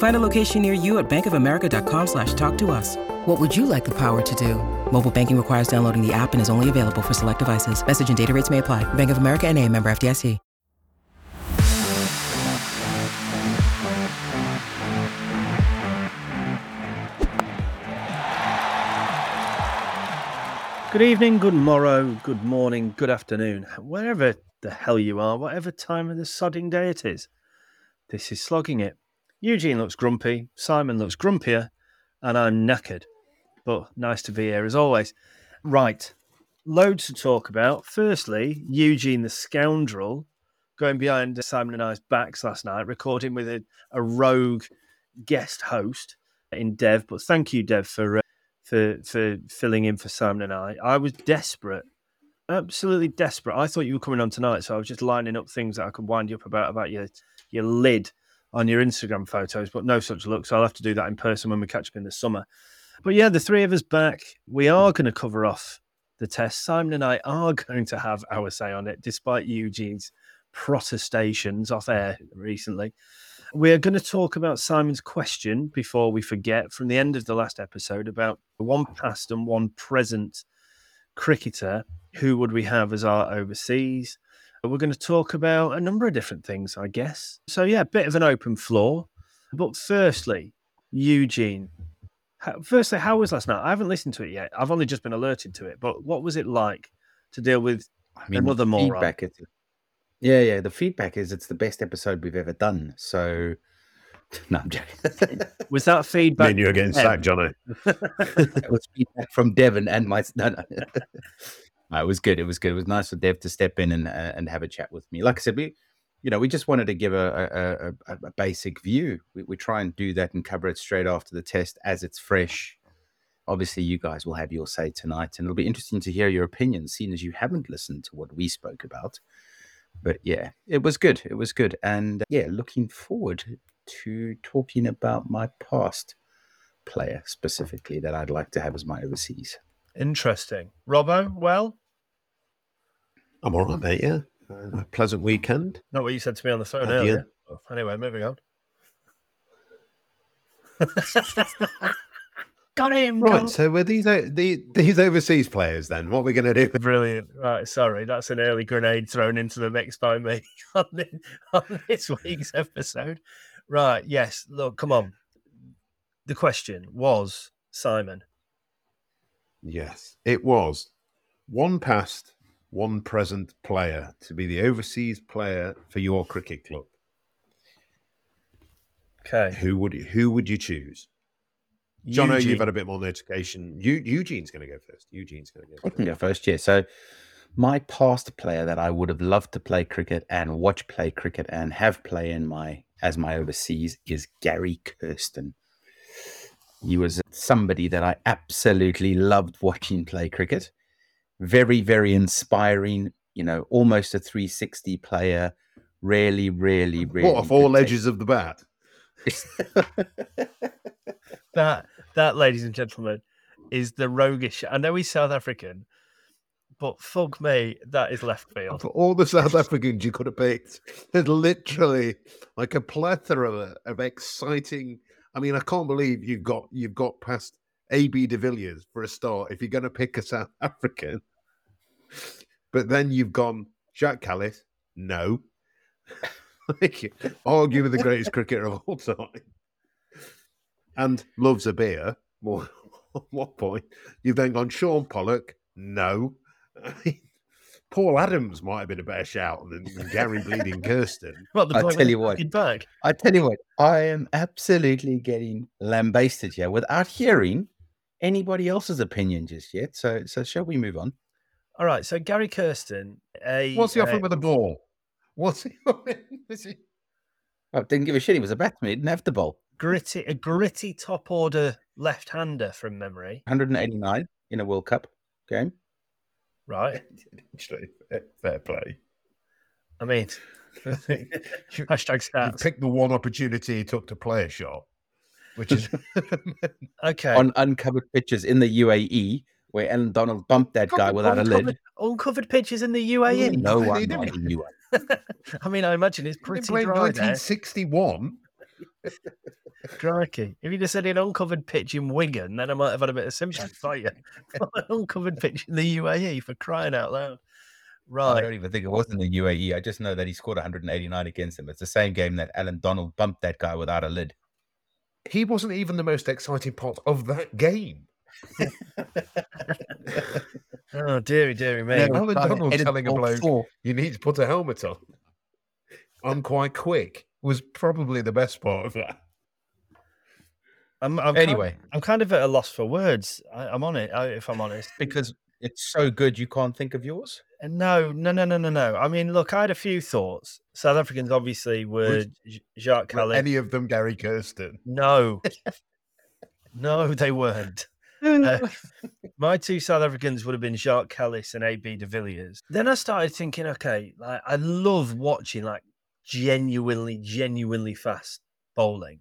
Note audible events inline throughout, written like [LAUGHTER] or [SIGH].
Find a location near you at bankofamerica.com slash talk to us. What would you like the power to do? Mobile banking requires downloading the app and is only available for select devices. Message and data rates may apply. Bank of America and a member FDIC. Good evening, good morrow, good morning, good afternoon, wherever the hell you are, whatever time of the sodding day it is. This is Slogging It. Eugene looks grumpy, Simon looks grumpier, and I'm knackered. But nice to be here as always. Right, loads to talk about. Firstly, Eugene the scoundrel going behind Simon and I's backs last night, recording with a, a rogue guest host in Dev. But thank you, Dev, for uh, for for filling in for Simon and I. I was desperate, absolutely desperate. I thought you were coming on tonight, so I was just lining up things that I could wind you up about about your your lid on your Instagram photos, but no such luck. So I'll have to do that in person when we catch up in the summer. But yeah, the three of us back. We are going to cover off the test. Simon and I are going to have our say on it, despite Eugene's protestations off air recently. We're going to talk about Simon's question before we forget from the end of the last episode about one past and one present cricketer. Who would we have as our overseas? We're going to talk about a number of different things, I guess. So, yeah, a bit of an open floor. But firstly, Eugene, how, firstly, how was last night? I haven't listened to it yet. I've only just been alerted to it. But what was it like to deal with I mean, another moron? feedback is, yeah, yeah. The feedback is it's the best episode we've ever done. So, [LAUGHS] no, I'm joking. [LAUGHS] Was that feedback? Me and you are getting sacked, Johnny. [LAUGHS] it was feedback from Devon and my. No, no. No, it was good. It was good. It was nice for Dev to step in and uh, and have a chat with me. Like I said, we, you know, we just wanted to give a a, a, a basic view. We, we try and do that and cover it straight after the test as it's fresh. Obviously, you guys will have your say tonight, and it'll be interesting to hear your opinions, seeing as you haven't listened to what we spoke about. But yeah, it was good. It was good, and uh, yeah, looking forward to talking about my past player specifically that I'd like to have as my overseas. Interesting. Robbo, well, I'm all right, mate. Yeah, a pleasant weekend. not what you said to me on the phone At earlier. end. Anyway, moving on. [LAUGHS] Got him. Right. So were these the, these overseas players then? What are we going to do? [LAUGHS] Brilliant. Right, sorry, that's an early grenade thrown into the mix by me [LAUGHS] on this, on this week's episode. Right, yes. Look, come on. The question was Simon. Yes, it was one past, one present player to be the overseas player for your cricket club. Okay. Who would you, who would you choose? John, Eugene. you've had a bit more notification. Eu- Eugene's going to go first. Eugene's going to go I can go first, yeah. So, my past player that I would have loved to play cricket and watch play cricket and have play in my as my overseas is Gary Kirsten. He was somebody that I absolutely loved watching play cricket. Very, very inspiring. You know, almost a 360 player. Really, really, really. What off all good edges of the bat? [LAUGHS] that that, ladies and gentlemen, is the roguish. I know he's South African, but fuck me, that is left field. For all the South Africans you could have picked, there's literally like a plethora of exciting. I mean, I can't believe you've got you've got past AB de Villiers for a start. If you're going to pick a South African, but then you've gone Jacques Kallis, no, [LAUGHS] like, arguably the greatest cricketer of all time, and loves a beer. More [LAUGHS] at what point you've then gone Shaun Pollock, no. I [LAUGHS] mean, Paul Adams might have been a better shout than Gary Bleeding Kirsten. What the I tell you what. fucking bag? I tell you what, I am absolutely getting lambasted here without hearing anybody else's opinion just yet. So, so shall we move on? All right, so Gary Kirsten, a What's he uh, offering with the ball? What's he offering? Is he- Oh, didn't give a shit. He was a batsman. He didn't have the ball. gritty, a gritty top order left-hander from memory, 189 in a World Cup game. right? Actually, fair- fair play. I mean, [LAUGHS] hashtag stats. You stats. picked the one opportunity he took to play a shot, which is [LAUGHS] Okay, on uncovered pitches in the UAE where Allan Donald bumped that guy without a lid. uncovered pitches in the UAE. No He one didn't- in UAE. [LAUGHS] I mean, I imagine it's pretty dry there. 1961. [LAUGHS] Crikey. If you just said an uncovered pitch in Wigan, then I might have had a bit of sympathy [LAUGHS] for you. an uncovered pitch in the UAE for crying out loud. Right. I don't even think it was in the UAE. I just know that he scored 189 against them. It's the same game that Alan Donald bumped that guy without a lid. He wasn't even the most exciting part of that game. Oh, dearie, dearie me. No. Allan Donald telling a bloke- Four. You need to put a helmet on. I'm quite quick was probably the best part of that. I'm, I'm Anyway, kind, I'm kind of at a loss for words. I, I'm on it, if I'm honest. because it's so good, you can't think of yours. Uh, no, no, no, no, no, no. I mean, look, I had a few thoughts. South Africans obviously were Was- Jacques Were Calais. any of them Gary Kirsten? No, [LAUGHS] no, they weren't. [LAUGHS] Uh, [LAUGHS] my two South Africans would have been Jacques Kallis and AB de Villiers. Then I started thinking, okay, like I love watching like genuinely, genuinely fast bowling.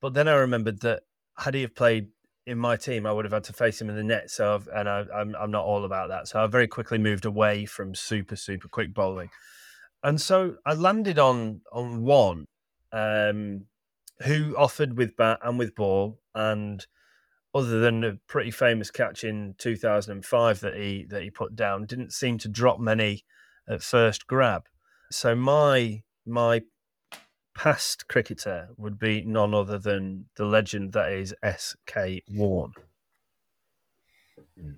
But then I remembered that had he have played in my team, I would have had to face him in the net. So, I've, and I, I'm I'm not all about that. So I very quickly moved away from super super quick bowling, and so I landed on on one um, who offered with bat and with ball, and other than a pretty famous catch in 2005 that he that he put down, didn't seem to drop many at first grab. So my my past cricketer would be none other than the legend that is S.K. Warne. Mm.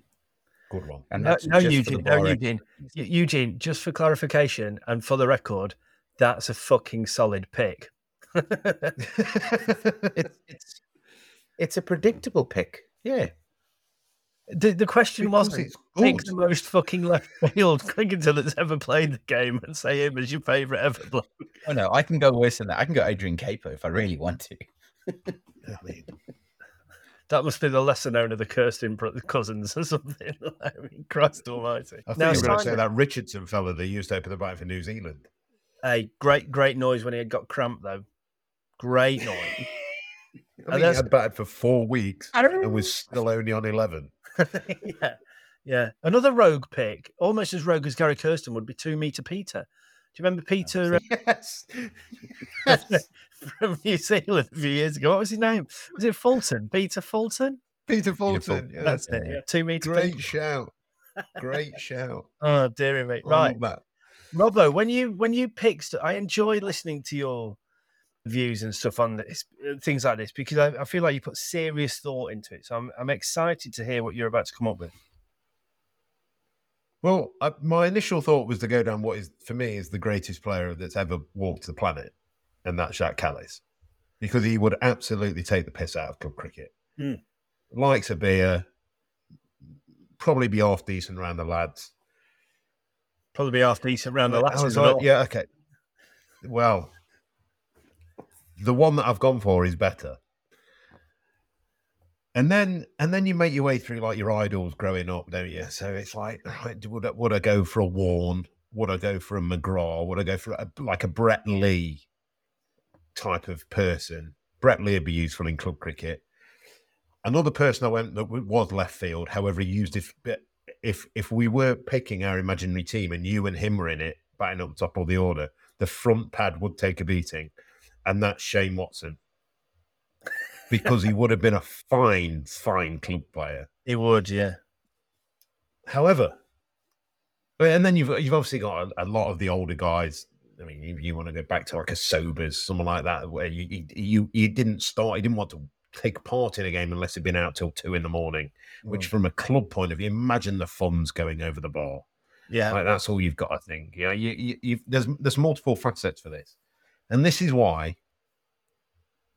Good one. And No, that's no just Eugene, no Eugene, Eugene. Just for clarification and for the record, that's a fucking solid pick. [LAUGHS] [LAUGHS] it's it's it's a predictable pick. Yeah. The the question Because wasn't good. the most fucking left field [LAUGHS] cricketer that's ever played the game and say him as your favourite ever bloke. Oh no, I can go worse than that. I can go Adrian Capo if I really want to. [LAUGHS] I mean, That must be the lesser known of the Kirsten cousins or something. [LAUGHS] I mean, Christ Almighty. I think Now, you were going to say that Richardson fella they used to open the bat for New Zealand. A great, great noise when he had got cramp though. Great noise. I think that's- he had batted for four weeks I don't, and was still only on 11. [LAUGHS] yeah, yeah. Another rogue pick, almost as rogue as Gary Kirsten would be two meter Peter. Do you remember Peter [LAUGHS] Yes. uh, [LAUGHS] from New Zealand a few years ago? What was his name? Was it Fulton? Peter Fulton? Peter Fulton. Yeah. That's it. Yeah. Two meter Great shout. Great shout. Oh dear me. Right. Robbo, when you when you picked, I enjoy listening to your views and stuff on this, uh, things like this, because I, I feel like you put serious thought into it. So I'm I'm excited to hear what you're about to come up with. Well, I, my initial thought was to go down what is, for me, is the greatest player that's ever walked the planet, and that's Jacques Kallis, because he would absolutely take the piss out of club cricket. Hmm. Likes a beer, probably be half decent around the lads. Probably be half decent around the lads. like, yeah, okay. Well, the one that I've gone for is better. And then, and then you make your way through like your idols growing up, don't you? So it's like, right, would I, would I go for a Warne? Would I go for a McGrath? Would I go for a, like a Brett Lee type of person? Brett Lee would be useful in club cricket. Another person I went that was left field, however, he used if if if we were picking our imaginary team and you and him were in it, batting up top of the order, the front pad would take a beating, and that's Shane Watson because he would have been a fine, fine club player. He would, yeah. However, and then you've you've obviously got a, a lot of the older guys. I mean, you, you want to go back to like a Sobers, someone like that, where you you you didn't start, he didn't want to take part in a game unless he'd been out till two in the morning. Which, mm. from a club point of view, imagine the funds going over the bar. Yeah. Like that's all you've got, I think. Yeah, you, you, you've, there's there's multiple facets for this, and this is why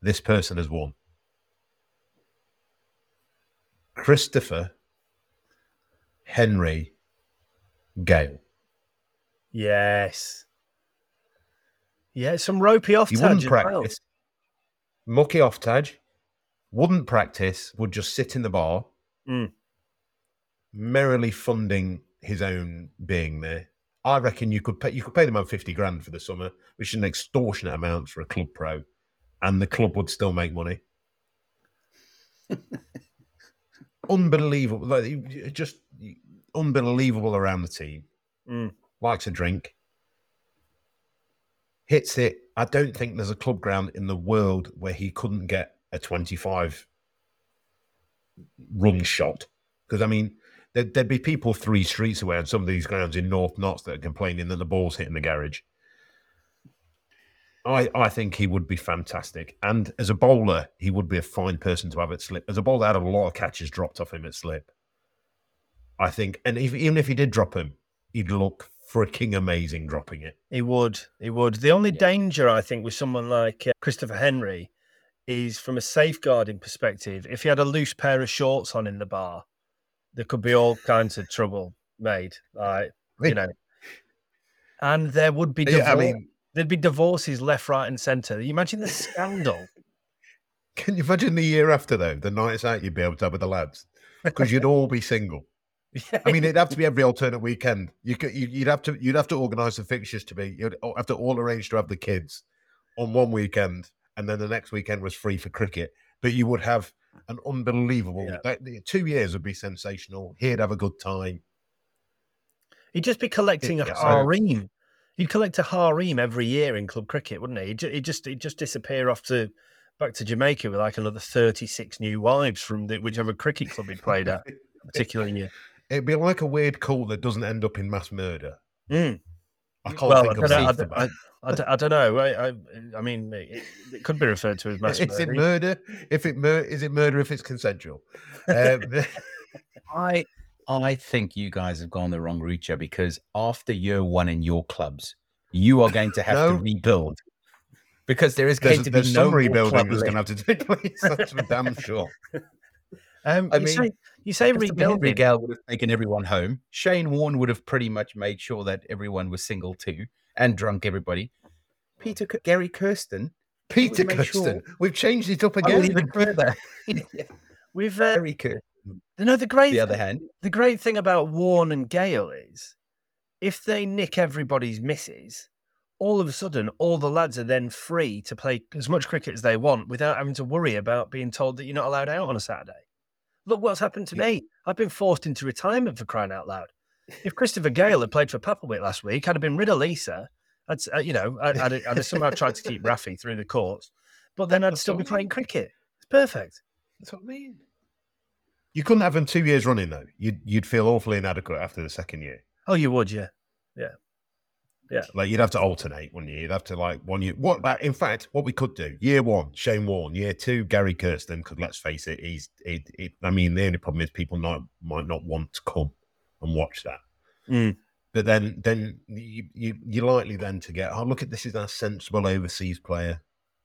this person has won. Christopher Henry Gayle. Yes. Yeah, some ropey off He wouldn't as well. practice. Mucky off Taj. Wouldn't practice. Would just sit in the bar, Mm. merrily funding his own being there. I reckon you could pay you could pay the man fifty grand for the summer, which is an extortionate amount for a club pro, and the club would still make money. [LAUGHS] unbelievable, like just unbelievable around the team. Mm. Likes a drink, hits it. I don't think there's a club ground in the world where he couldn't get a twenty-five run shot. Because I mean, there'd, there'd be people three streets away on some of these grounds in North Notts that are complaining that the ball's hitting the garage. I, I think he would be fantastic. And as a bowler, he would be a fine person to have at slip. As a bowler, I had a lot of catches dropped off him at slip. I think, and if, even if he did drop him, he'd look freaking amazing dropping it. He would. He would. The only danger, I think, with someone like uh, Christopher Henry is from a safeguarding perspective. If he had a loose pair of shorts on in the bar, there could be all kinds of trouble made. Like, you know. And there would be I mean- there'd be divorces left, right, and centre. You imagine the scandal. [LAUGHS] Can you imagine the year after, though, the nights out you'd be able to have with the lads? Because you'd all be single. [LAUGHS] I mean, it'd have to be every alternate weekend. You could, you'd have to, you'd have to organise the fixtures to be. You'd have to all arrange to have the kids on one weekend, and then the next weekend was free for cricket. But you would have an unbelievable. Yeah. that- the two years would be sensational. He'd have a good time. He'd just be collecting a Yeah, so- harem. He'd collect a harem every year in club cricket, wouldn't he? He'd, he'd just he'd just disappear off to back to Jamaica with like another thirty six new wives from the, whichever cricket club he'd played at, [LAUGHS] particular year. It'd be like a weird call that doesn't end up in mass murder. Mm. I can't Well, think of know, I, anything. I, I don't- I don't know. I, I, I mean, it, it could be referred to as [LAUGHS] mass Is it murder. murder? If it mur- is it murder if it's consensual? Um, [LAUGHS] I I think you guys have gone the wrong route here because after year one in your clubs, you are going to have No. to rebuild because there is there's, going to be no some more rebuilding club that's going to have to take place. That's for damn sure. [LAUGHS] Um, I you mean, say you say Christopher Henry rebuilding. Gayle would have taken everyone home. Shane Warne would have pretty much made sure that everyone was single too and drunk everybody. Peter Gary Kirsten Peter Kirsten. sure- We've changed it up again. even further. [LAUGHS] We've uh, Gary Kirsten. you know the great The other hand, the great thing about Warne and Gayle is if they nick everybody's misses, all of a sudden all the lads are then free to play as much cricket as they want without having to worry about being told that you're not allowed out on a Saturday. Look what's happened to me. I've been forced into retirement for crying out loud. If Christopher Gayle had played for Papplewick last week, I'd have been rid of Lisa. I'd, uh, you know, I'd, I'd, I'd have somehow tried to keep Rafi through the courts, but then I'd That's still be what I playing cricket. It's perfect. That's what I mean. You couldn't have them two years running though. You'd you'd feel awfully inadequate after the second year. Oh, you would, yeah. Yeah, yeah. Like you'd have to alternate, wouldn't you? You'd have to like one year. What about? In fact, what we could do: year one, Shane Warne; year two, Gary Kirsten. Because let's face it, he's. It, it, I mean, the only problem is people not, might not want to come and watch that. Mm. But then, then you, you you're likely then to get. Oh, look at this is our sensible overseas player.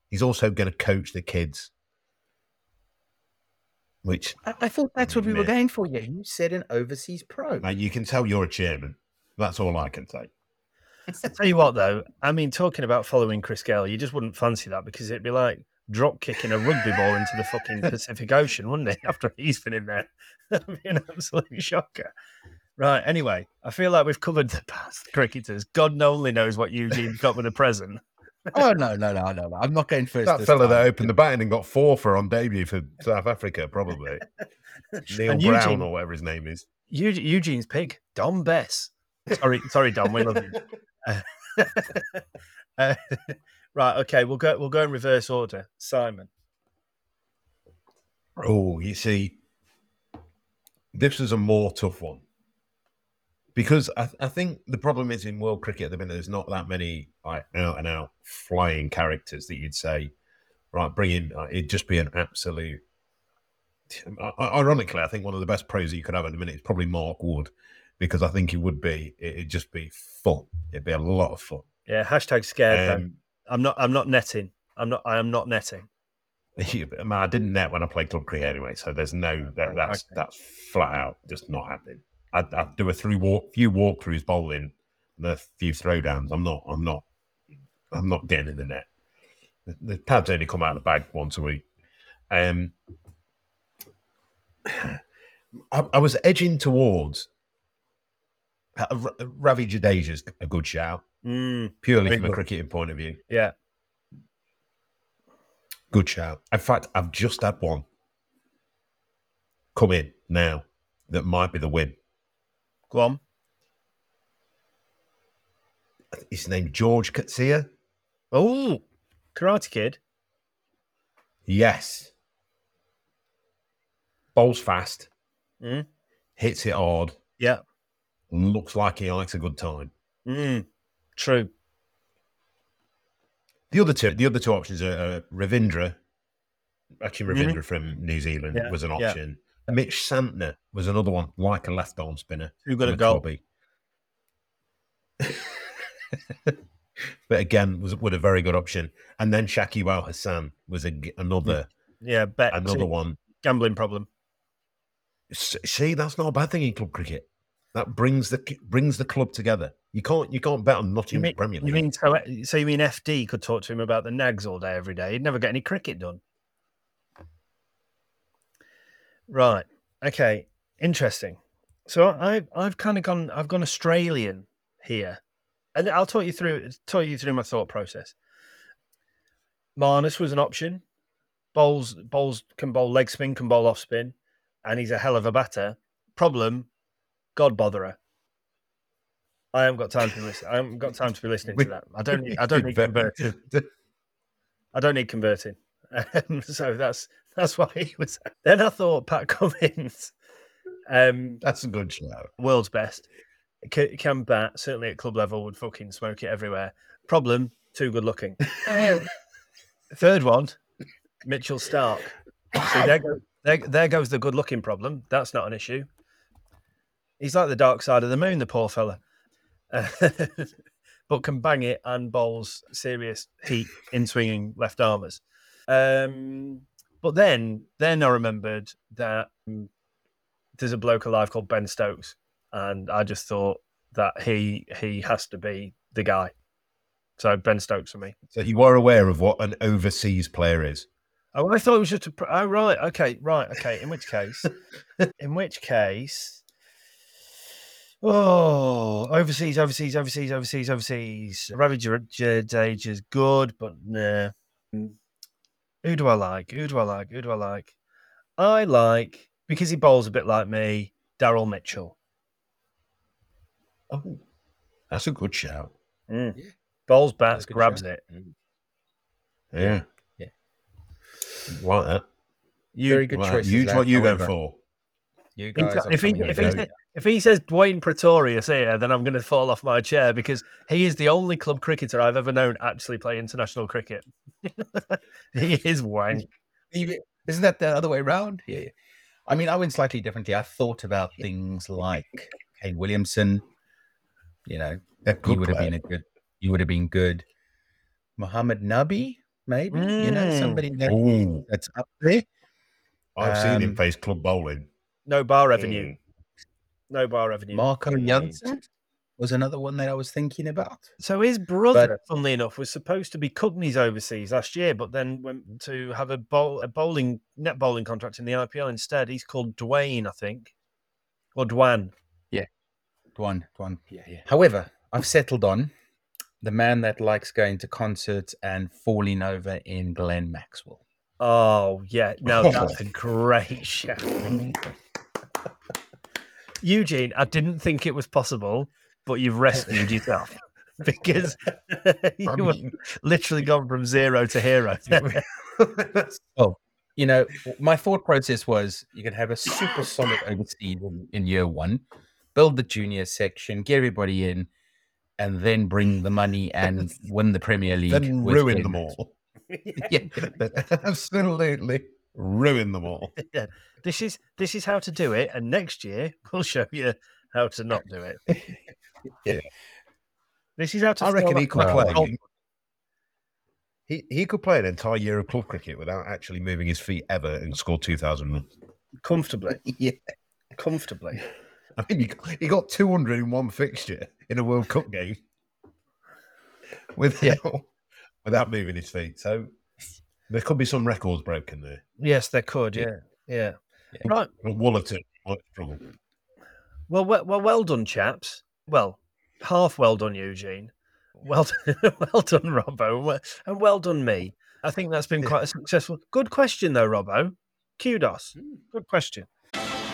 He's also going to coach the kids. Which I, I thought that's what we were going for. Yeah, you said an overseas pro. mate, you can tell you're a chairman. That's all I can say. I tell you what, though, I mean, talking about following Chris Gayle, you just wouldn't fancy that because it'd be like drop kicking a rugby ball into the fucking [LAUGHS] Pacific Ocean, wouldn't it? [LAUGHS] After he's been in there, [LAUGHS] that'd be an absolute shocker. Right. Anyway, I feel like we've covered the past [LAUGHS] cricketers. God only knows what Eugene's got with the present. [LAUGHS] oh no, no, no, no, no! I'm not going first. That this fella that opened the batting and got four for on debut for South Africa, probably [LAUGHS] Neil And Brown Eugene- or whatever his name is. Eu- Eugene's pick, Dom Bess. Sorry, sorry, Dom, we love you. Uh, uh, right, okay, we'll go. We'll go in reverse order. Simon. Oh, you see, this is a more tough one because I, I think the problem is in world cricket at the minute. There's not that many like out and out flying characters that you'd say, right, bring in. Uh, it'd just be an absolute. Ironically, I think one of the best pros that you could have at the minute is probably Mark Wood, because I think it would be. It'd just be fun. It'd be a lot of fun. Yeah, hashtag scared. Um, I'm not. I'm not netting. I'm not. I am not netting. [LAUGHS] Yeah, but, man, I didn't net when I played club cricket anyway, so there's no that, that's Okay. that's flat out just not happening. I'd, I'd do a three walk, few walkthroughs bowling, and a few throwdowns. I'm not, I'm not, I'm not getting in the net. The, the pads only come out of the bag once a week. Um, [SIGHS] I, I was edging towards uh, Ravi Jadeja's a good shout, Mm, purely from a good. cricketing point of view. yeah. Good shout. In fact, I've just had one come in now that might be the win. Go on. His name George Coetzee. Oh, Karate Kid. Yes. Bowls fast, Mm, hits it hard, yeah. looks like he likes a good time. Mm, true. The other two, the other two options are uh, Ravindra. Actually, Mhm. Ravindra from New Zealand Yeah, was an yeah. Mitch Santner was another one, like a left arm spinner. Who got a goal? [LAUGHS] but again, was would a very good option. And then Shakib Al Hasan was a, another Yeah, bet. another one. Gambling problem. See, that's not a bad thing in club cricket. That brings the brings the club together. You can't you can't bet on Nottingham mean, Premier League. you mean so? So you mean FD could talk to him about the nags all day, every day? He'd never get any cricket done. Right. Okay. Interesting. So I I've kind of gone I've gone Australian here, and I'll talk you through talk you through my thought process. Marnus was an option. Bowls bowls can bowl leg spin, can bowl off spin, and he's a hell of a batter. Problem, God botherer. I haven't got time to listen. I haven't got time to be listening to [LAUGHS] that. I don't. Need, I don't need converting. I don't need converting. Um, [LAUGHS] so that's [LAUGHS] that's why he was. [LAUGHS] Then I thought Pat Cummins, um, That's a good shout. world's best, can, can bat certainly at club level would fucking smoke it everywhere. Problem, too good looking. [LAUGHS] Third one, Mitchell Starc. See, there, go, there, there goes the good looking problem. That's not an issue. He's like the dark side of the moon, the poor fella. Uh, but can bang it and bowls serious heat in swinging left armers. Um, but then, then I remembered that um, there's a bloke alive called Ben Stokes, and I just thought that he he has to be the guy. So Ben Stokes for me. So you are aware of what an overseas player is. Oh, I thought it was just a. Oh, right. Okay. Right. Okay. In which case, [LAUGHS] in which case, oh, overseas, overseas, overseas, overseas, overseas. Ravi Jadeja is good, but nah. Who do I like? Who do I like? Who do I like? I like because he bowls a bit like me. Daryl Mitchell Oh, that's a good shout. Mm. bowls bats, grabs shout. it. Yeah, Yeah. like that. You, Very good Like that. choices. You, what you going for? You He's guys got- are if he if in he, very- says, if he says Dwaine Pretorius here, then I'm going to fall off my chair because he is the only club cricketer I've ever known actually play international cricket. [LAUGHS] he is wank. Isn't that the other way around? Yeah. yeah. I mean, I went slightly differently. I thought about things like Kane Williamson. You know, A he good would have been a good. He would have been good. Muhammad Nabi, maybe. You know, Mm. somebody that, that's up there. I've seen him Um, face club bowling. No bar revenue. Mm. No bar revenue. Marco. Jansen was another one that I was thinking about. So his brother, uh, funnily enough, was supposed to be Cogney's overseas last year, but then went to have a, bowl, a bowling net bowling contract in the IPL instead. He's called Dwayne, I think, or Dwan. One, one, yeah, yeah. However, I've settled on the man that likes going to concerts and falling over in Glenn Maxwell. Oh yeah, no, that's a [LAUGHS] great shout. Eugene, I didn't think it was possible, but you've rescued yourself [LAUGHS] because [LAUGHS] you were literally gone from zero to hero. [LAUGHS] Oh, you know, my thought process was you could have a super solid overseas in, in year one, build the junior section, get everybody in, and then bring the money and win the Premier League. then ruin them. them all. Yeah. Absolutely ruin them all. [LAUGHS] yeah. This is this is how to do it, and next year [LAUGHS] we'll show you how to not do it. [LAUGHS] Yeah. This is how to. I reckon he could play. He he could play an entire year of club cricket without actually moving his feet ever and score two thousand runs. comfortably, Yeah. comfortably. I mean, he, got- he got two hundred in one fixture in a World Cup game without without moving his feet. So there could be some records broken there. Yes, there could. Yeah, yeah. Yeah. Right. Well, Wollaton might struggle. Well, well, well, done, chaps. Well, half well done, Eugene. Well, done, [LAUGHS] well done, Robbo, and well- and well done, me. I think that's been quite a successful. Good question, though, Robbo. Kudos. Hmm. Good question.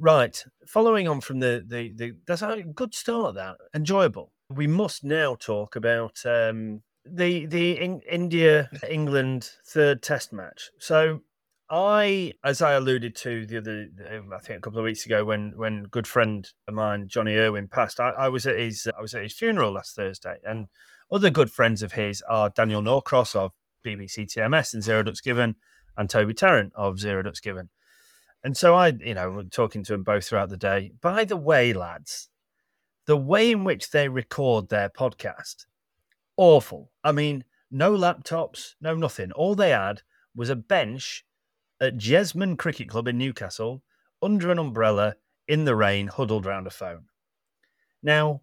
Right. Following on from the the, the that's a good start. That enjoyable. We must now talk about um, the the in, India England third Test match. So I, as I alluded to the other, I think a couple of weeks ago, when when good friend of mine Johnny Irwin passed, I, I was at his I was at his funeral last Thursday, and other good friends of his are Daniel Norcross of BBC TMS and Zero Ducks Given, and Toby Tarrant of Zero Ducks Given. And so I, you know, talking to them both throughout the day. By the way, lads, the way in which they record their podcast, awful. I mean, no laptops, no nothing. All they had was a bench at Jesmond Cricket Club in Newcastle under an umbrella in the rain, huddled round a phone. Now,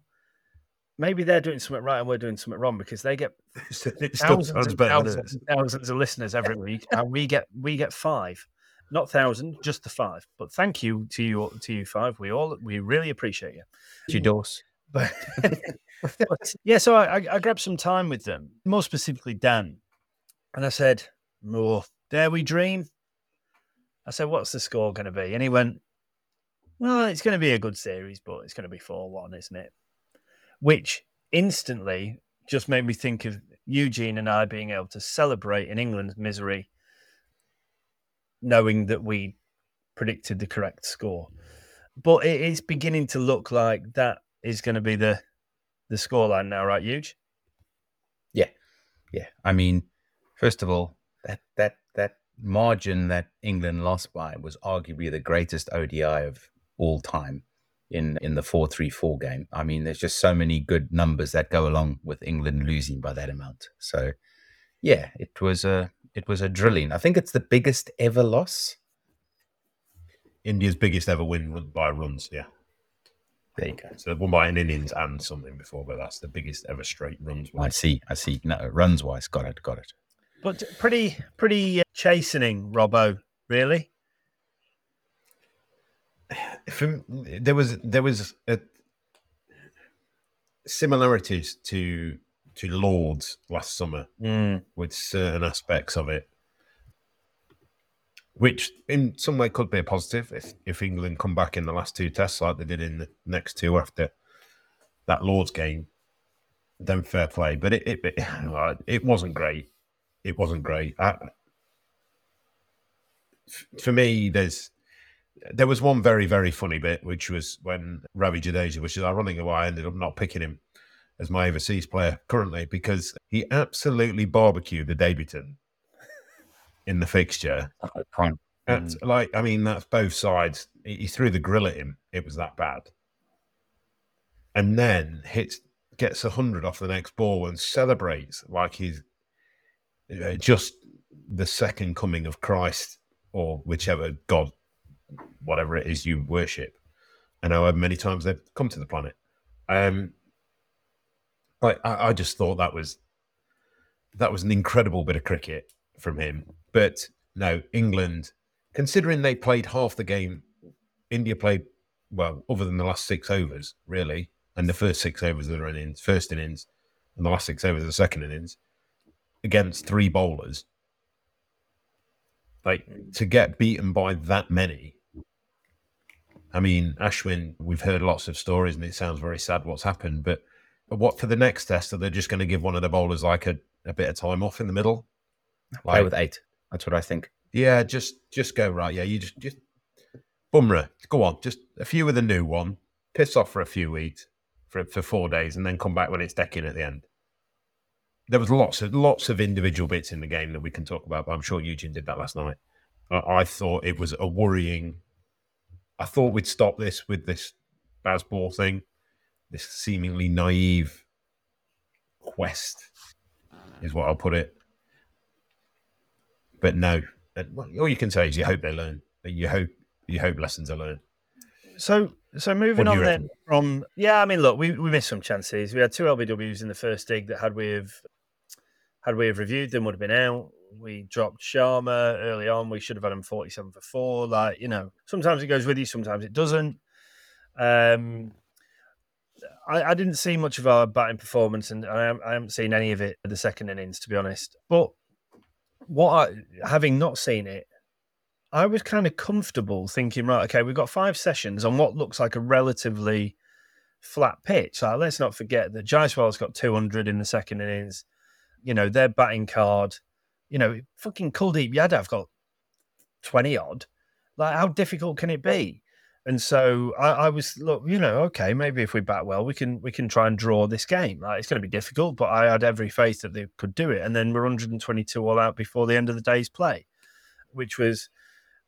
maybe they're doing something right and we're doing something wrong because they get [LAUGHS] thousands, and better. thousands, thousands of listeners every week, and we get we get five, not thousand, just the five. But thank you to you to you five. We all we really appreciate you. You dose. But, [LAUGHS] but yeah, so I, I, I grabbed some time with them, more specifically Dan, and I said, "Oh, dare we dream?" I said, "What's the score going to be?" And he went, "Well, it's going to be a good series, but it's going to be four-one, isn't it?" Which instantly just made me think of Eugene and I being able to celebrate in England's misery, knowing that we predicted the correct score. But it is beginning to look like that is going to be the the scoreline now, right, Huge? Yeah, yeah. I mean, first of all, that that that margin that England lost by was arguably the greatest ODI of all time in in the four three four game. I mean, there's just so many good numbers that go along with England losing by that amount. So, yeah, it was a it was a drilling. I think it's the biggest ever loss. India's biggest ever win by runs. Yeah, There you go. so they won by an innings and something before, but that's the biggest ever straight runs. I win. see. I see. No, runs wise, got it. Got it. But pretty pretty uh, chastening, Robbo. Really? from, there was there was a, similarities to to Lords last summer Mm. with certain aspects of it, which in some way could be a positive if, if England come back in the last two tests like they did in the next two after that Lords game. Then fair play, but it it, it, [SIGHS] it wasn't great. It wasn't great. I, for me, there's there was one very very funny bit, which was when Ravi Jadeja, which is ironically why I ended up not picking him as my overseas player currently because he absolutely barbecued the debutant in the fixture. Fine. That's like, I mean, that's both sides. He, he threw the grill at him. It was that bad. And then hits, gets a hundred off the next ball and celebrates like he's uh, just the second coming of Christ or whichever God, whatever it is you worship, and however many times they've come to the planet. Um, I, I I just thought that was that was an incredible bit of cricket from him. But no, England, considering they played half the game, India played well, other than the last six overs, really, and the first six overs of their innings, first innings, and the last six overs of the second innings, against three bowlers. Like to get beaten by that many. I mean, Ashwin, we've heard lots of stories, and it sounds very sad what's happened. But what for the next test? Are they just going to give one of the bowlers like a, a bit of time off in the middle? Play with eight. That's what I think. Yeah, just just go right. Yeah, you just just Bumrah, go on, just a few with a new one, piss off for a few weeks, for for four days, and then come back when it's decking at the end. There was lots of lots of individual bits in the game that we can talk about, but I'm sure Eugene did that last night. I, I thought it was a worrying. I thought we'd stop this with this Bazball thing, this seemingly naive quest, is what I'll put it. But no, uh, all you can say is you hope they learn. You hope you hope lessons are learned. So, so moving on then reckon? from yeah, I mean, look, we, we missed some chances. We had two LBWs in the first dig that had we have had we have reviewed them would have been out. We dropped Sharma early on. We should have had him forty-seven for four. Like you know, sometimes it goes with you, sometimes it doesn't. Um, I, I didn't see much of our batting performance, and I, haven't- I haven't seen any of it at the second innings, to be honest. But what I, having not seen it, I was kind of comfortable thinking, right, okay, we've got five sessions on what looks like a relatively flat pitch. Like, let's not forget that Jaiswal's got 200 in the second innings. You know, their batting card, you know, fucking Kuldeep Yadav got 20 odd. Like, how difficult can it be? And so I, I was look, you know, okay, maybe if we bat well, we can we can try and draw this game. Like, it's going to be difficult, but I had every faith that they could do it. And then we're 122 all out before the end of the day's play, which was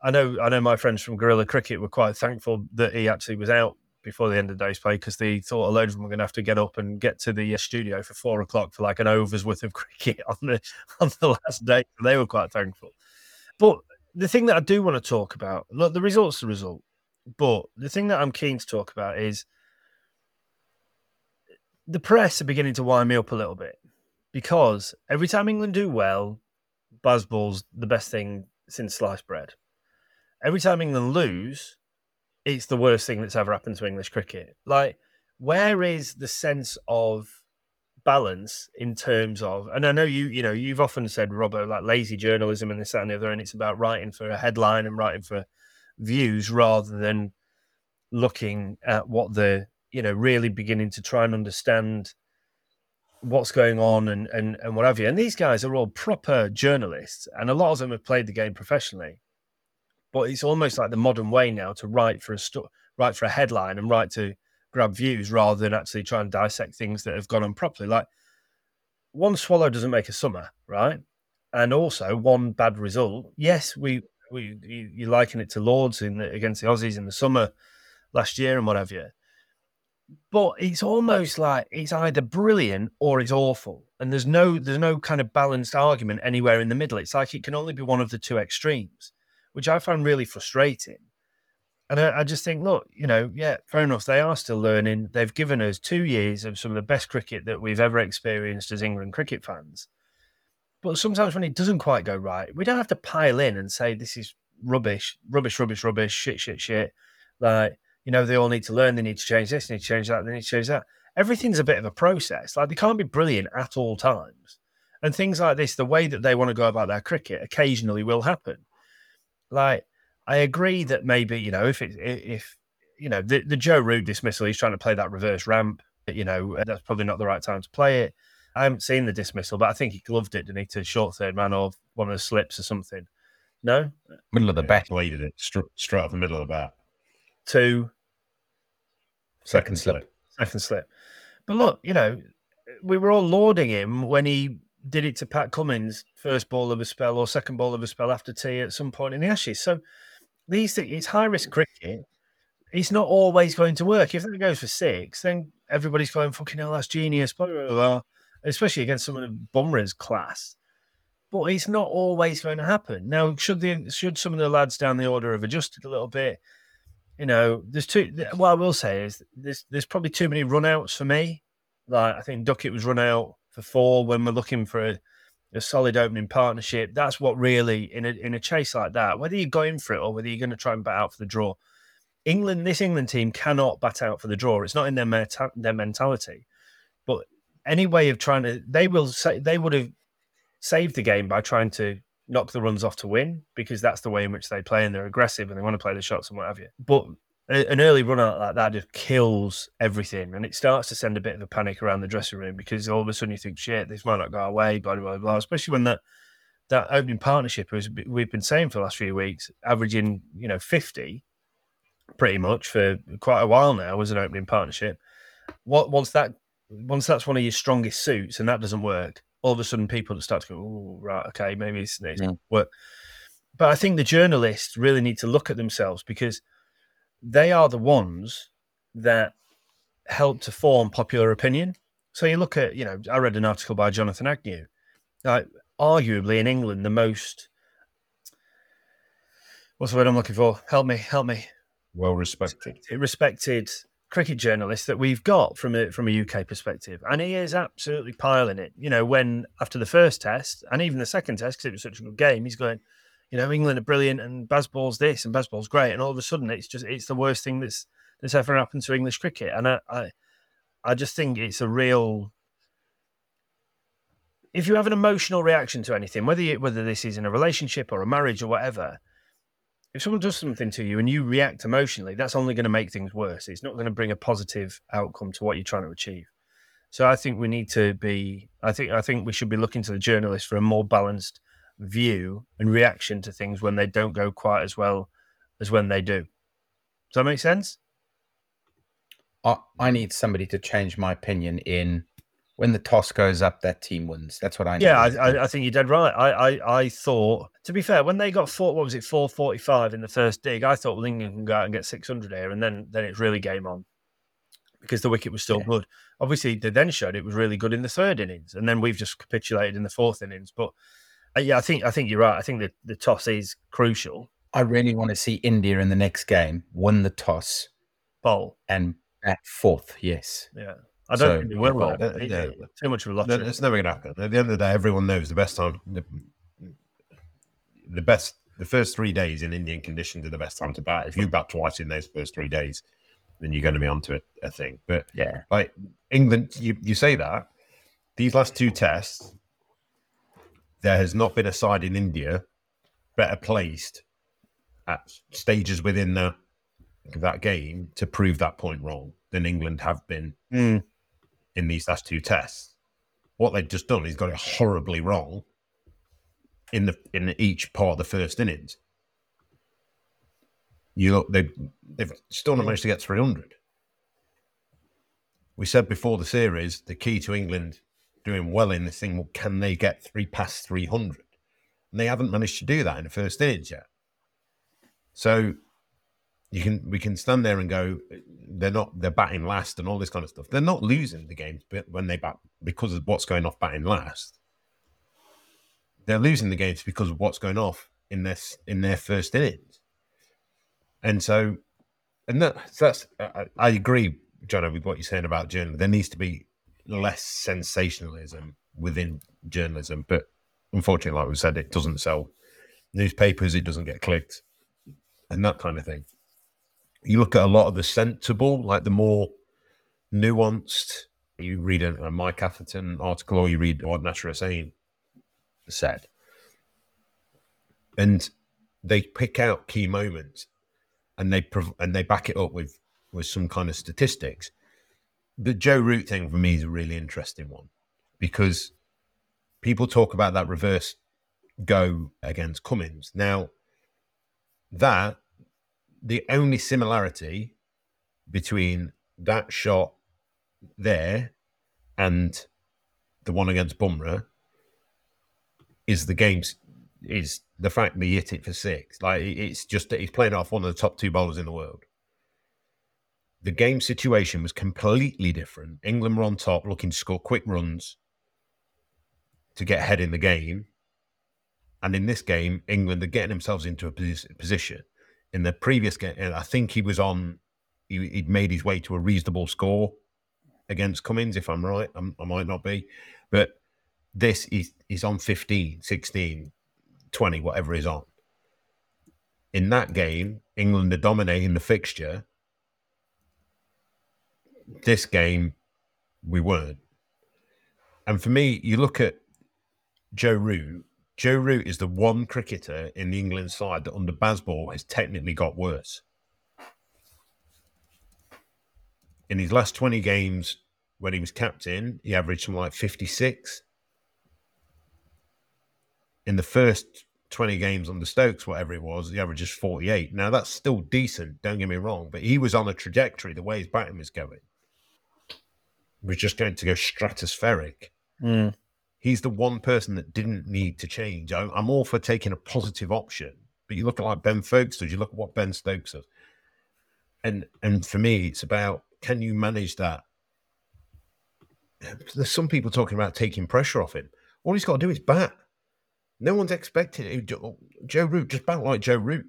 I know I know my friends from Gorilla Cricket were quite thankful that he actually was out before the end of the day's play because they thought a load of them were going to have to get up and get to the uh, studio for four o'clock for like an over's worth of [LAUGHS] cricket on the on the last day. They were quite thankful. But the thing that I do want to talk about, look, the result's the result. But the thing that I'm keen to talk about is the press are beginning to wind me up a little bit because every time England do well, Bazball's the best thing since sliced bread. Every time England lose, it's the worst thing that's ever happened to English cricket. Like, where is the sense of balance in terms of? And I know you, you know, you've often said, Robert, like lazy journalism and this, that, and the other, and it's about writing for a headline and writing for views rather than looking at what the, you know, really beginning to try and understand what's going on and, and, and what have you. And these guys are all proper journalists, and a lot of them have played the game professionally. But it's almost like the modern way now to write for a sto- write for a headline and write to grab views rather than actually try and dissect things that have gone on properly. Like one swallow doesn't make a summer, right? And also one bad result. Yes, we you, you liken it to Lords in the, against the Aussies in the summer last year and what have you. But it's almost like it's either brilliant or it's awful, and there's no there's no kind of balanced argument anywhere in the middle. It's like it can only be one of the two extremes, which I find really frustrating. And I, I just think, look, you know, yeah, fair enough. They are still learning. They've given us two years of some of the best cricket that we've ever experienced as England cricket fans. But sometimes when it doesn't quite go right, we don't have to pile in and say this is rubbish, rubbish, rubbish, rubbish, shit, shit, shit. Like, you know, they all need to learn, they need to change this, they need to change that, they need to change that. Everything's a bit of a process. Like, they can't be brilliant at all times. And things like this, the way that they want to go about their cricket occasionally will happen. Like, I agree that maybe, you know, if it, if, you know, the, the Joe Root dismissal, he's trying to play that reverse ramp, you know, that's probably not the right time to play it. I haven't seen the dismissal, but I think he gloved it, didn't he, to short third man or one of the slips or something. No? Middle of the bat. Bladed it straight, straight off the middle of the bat. two. Two, Second slip. second slip. But look, you know, we were all lauding him when he did it to Pat Cummins, first ball of a spell or second ball of a spell after tea at some point in the Ashes. So these things, it's high risk cricket. It's not always going to work. If that goes for six, then everybody's going, fucking hell, that's genius, blah, blah, blah, especially against someone of Bumrah's class. But it's not always going to happen. Now, should the should some of the lads down the order have adjusted a little bit? You know, there's two. What I will say is there's there's probably too many runouts for me. Like I think Duckett was run out for four when we're looking for a, a solid opening partnership. That's what really in a in a chase like that, whether you're going for it or whether you're going to try and bat out for the draw. England, this England team cannot bat out for the draw. It's not in their meta- their mentality. But any way of trying to, they will say they would have saved the game by trying to knock the runs off to win because that's the way in which they play and they're aggressive and they want to play the shots and what have you. But an early run out like that just kills everything and it starts to send a bit of a panic around the dressing room because all of a sudden you think, shit, this might not go away, blah, blah, blah. Especially when that that opening partnership, as we've been saying for the last few weeks, averaging, you know, 50 pretty much for quite a while now as an opening partnership. What once that once that's one of your strongest suits and that doesn't work, all of a sudden people start to go, oh, right, okay, maybe it's, it's Yeah. work. But I think the journalists really need to look at themselves because they are the ones that help to form popular opinion. So you look at, you know, I read an article by Jonathan Agnew, like arguably in England the most. What's the word I'm looking for? Help me, help me Well respected. It respected cricket journalist that we've got from a from a UK perspective, and he is absolutely piling it. You know, when after the first test and even the second test because it was such a good game, he's going, you know, England are brilliant and Bazball's this and Bazball's great, and all of a sudden it's just it's the worst thing that's that's ever happened to English cricket, and I I, I just think it's a real. If you have an emotional reaction to anything, whether you, whether this is in a relationship or a marriage or whatever, if someone does something to you and you react emotionally, that's only going to make things worse. It's not going to bring a positive outcome to what you're trying to achieve. So I think we need to be. I think I think we should be looking to the journalists for a more balanced view and reaction to things when they don't go quite as well as when they do. Does that make sense? I, I need somebody to change my opinion in when the toss goes up, that team wins. That's what I need. Yeah, I, I, I think you're dead right. I, I, I thought, to be fair, when they got four, what was it, four forty five in the first dig, I thought well, England can go out and get six hundred here, and then then it's really game on because the wicket was still Yeah. good. Obviously, they then showed it was really good in the third innings, and then we've just capitulated in the fourth innings. But uh, yeah, I think I think you're right. I think that the toss is crucial. I really want to see India in the next game win the toss Bowl, and bat fourth. Yes. yeah. I don't So, think they will. well, yeah. Too much of a No, lottery. it's never going to happen. At the end of the day, everyone knows the best time, the, the best, the first three days in Indian conditions are the best time to bat. If you bat twice in those first three days, then you're going to be onto a, a thing. But Yeah. like England, you, you say that these last two tests, there has not been a side in India better placed at stages within the that game to prove that point wrong than England have been Mm. In these last two tests. What they've just done is got it horribly wrong in the in each part of the first innings. You look, they they've still not managed to get 300. We said before the series the key to England doing well in this thing, well, can they get three past 300? And they haven't managed to do that in the first innings yet. So you can we can stand there and go they're not they're batting last and all this kind of stuff. They're not losing the games when they bat because of what's going off batting last. They're losing the games because of what's going off in this in their first innings. And so and that that's I, I agree, John, with what you're saying about journalism. There needs to be less sensationalism within journalism, but unfortunately, like we said, it doesn't sell newspapers, it doesn't get clicked, and that kind of thing. You look at a lot of the sensible, like the more nuanced. You read a, a Mike Atherton article, or you read what Nasser Hussain said, and they pick out key moments, and they prov- and they back it up with with some kind of statistics. The Joe Root thing for me is a really interesting one because people talk about that reverse go against Cummins. Now, that the only similarity between that shot there and the one against Bumrah is the game's is the fact that he hit it for six. Like it's just that he's playing off one of the top two bowlers in the world. The game situation was completely different. England were on top, looking to score quick runs to get ahead in the game. And in this game, England are getting themselves into a position. In the previous game, uh, I think he was on, he, would made his way to a reasonable score against Cummins, if I'm right. I'm, i might not be. But this is he's on 15, 16, 20, whatever he's on. In that game, England are dominating the fixture. This game, we weren't. And for me, you look at Joe Root. Joe Root is the one cricketer in the England side that under Bazball has technically got worse. In his last 20 games, when he was captain, he averaged something like 56 in the first 20 games the Stokes, whatever it was, the average is 48. Now, that's still decent, don't get me wrong, but he was on a trajectory the way his batting was going. was just going to go stratospheric. Mm. He's the one person that didn't need to change. I, am all for taking a positive option, but you look at like Ben Foakes does, you look at what Ben Stokes does. And and for me, it's about can you manage that? There's some people talking about taking pressure off him. All he's got to do is bat. No one's expecting it. Joe Root, just bat like Joe Root.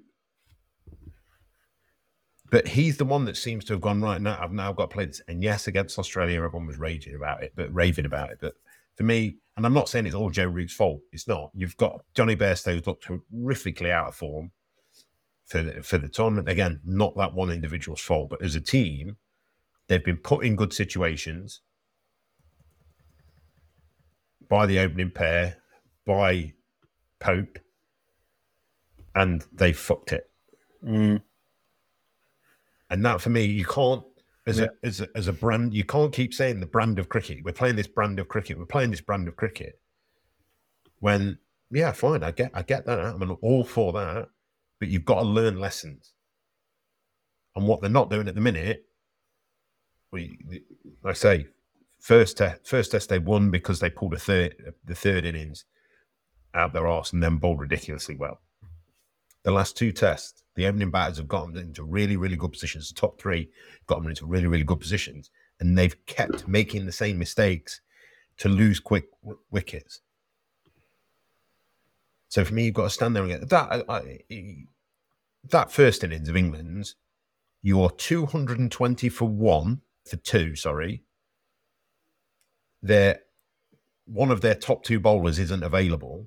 But he's the one that seems to have gone right now. I've now got to play this. And yes, against Australia, everyone was raging about it, but raving about it. But for me, and I'm not saying it's all Joe Root's fault. It's not. You've got Jonny Bairstow's looked horrifically out of form for the, for the tournament. Again, not that one individual's fault, but as a team, they've been put in good situations by the opening pair, by Pope, and they fucked it. Mm. And that for me, you can't as yeah. a as a as a brand, you can't keep saying the brand of cricket. We're playing this brand of cricket. We're playing this brand of cricket. When yeah, fine, I get I get that. I'm all for that, but you've got to learn lessons. And what they're not doing at the minute, we I say first test first test they won because they pulled a third the third innings out their arse and then bowled ridiculously well. The last two tests, the opening batters have got them into really, really good positions. The top three got them into really, really good positions, and they've kept making the same mistakes to lose quick w- wickets. So for me, you've got to stand there and get that. I, I, that first innings of England's, you're 220 for one, for two, sorry. They're one of their top two bowlers isn't available.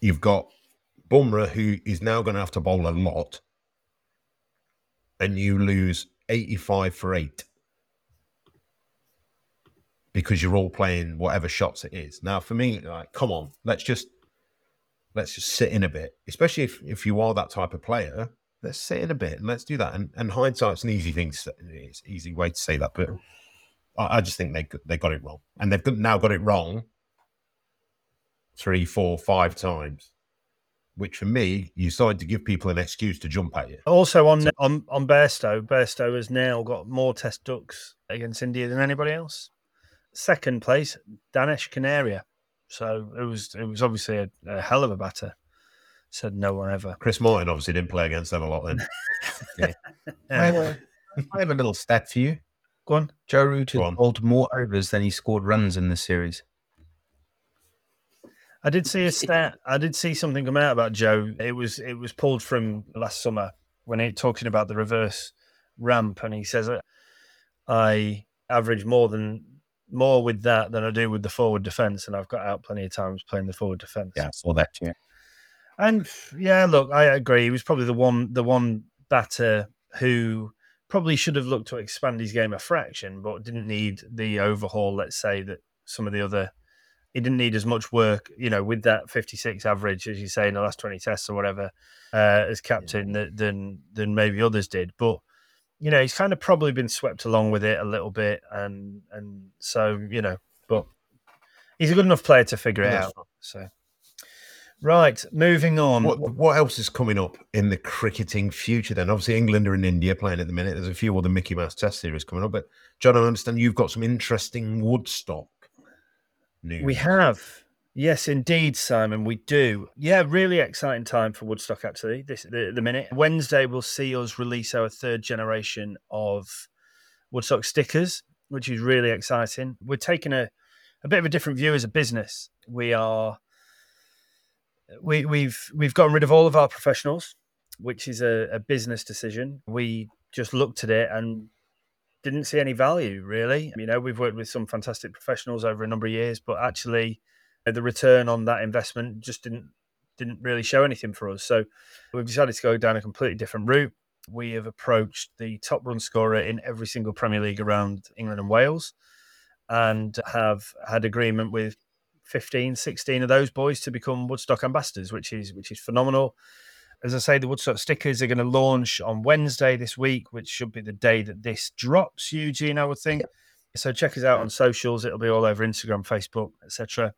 You've got Bumrah, who is now going to have to bowl a lot, and you lose 85 for eight because you're all playing whatever shots it is. Now, for me, like, come on, let's just let's just sit in a bit, especially if, if you are that type of player. Let's sit in a bit and let's do that. And, and hindsight's an easy thing, to, it's easy way to say that, but I, I just think they they got it wrong, and they've now got it wrong three, four, five times. Which for me, you started to give people an excuse to jump at you. Also on so, on on Bairstow, Bairstow has now got more test ducks against India than anybody else. Second place, Danish Kaneria. So it was it was obviously a, a hell of a batter. Said no one ever. Chris Martin obviously didn't play against them a lot then. [LAUGHS] yeah. I, have a, I have a little stat for you. Go on. Joe Root has bowled more overs than he scored runs in this series. I did see a stat. I did see something come out about Joe. It was it was pulled from last summer when he talking about the reverse ramp, and he says uh, I average more than more with that than I do with the forward defence, and I've got out plenty of times playing the forward defence. Yeah, I saw that too. And yeah, look, I agree. He was probably the one the one batter who probably should have looked to expand his game a fraction, but didn't need the overhaul. Let's say that some of the other he didn't need as much work, you know, with that 56 average, as you say, in the last 20 tests or whatever, uh, as captain yeah. than than maybe others did. But you know, he's kind of probably been swept along with it a little bit, and and so you know, but he's a good enough player to figure it out. So. Right, moving on. What, what else is coming up in the cricketing future then? Obviously, England are in India playing at the minute. There's a few other Mickey Mouse Test series coming up. But, John, I understand you've got some interesting Woodstock news. We have. Yes, indeed, Simon, we do. Yeah, really exciting time for Woodstock, actually, this the, the minute. Wednesday we'll see us release our third generation of Woodstock stickers, which is really exciting. We're taking a, a bit of a different view as a business. We are we, we've we've gotten rid of all of our professionals, which is a, a business decision. We just looked at it and didn't see any value really. You know, we've worked with some fantastic professionals over a number of years, but actually uh, the return on that investment just didn't didn't really show anything for us. So we've decided to go down a completely different route. We have approached the top run scorer in every single Premier League around England and Wales and have had agreement with 15, 16 of those boys to become Woodstock ambassadors, which is which is phenomenal. As I say, the Woodstock stickers are going to launch on Wednesday this week, which should be the day that this drops, Eugene, I would think. So check us out on socials. It'll be all over Instagram, Facebook, etc.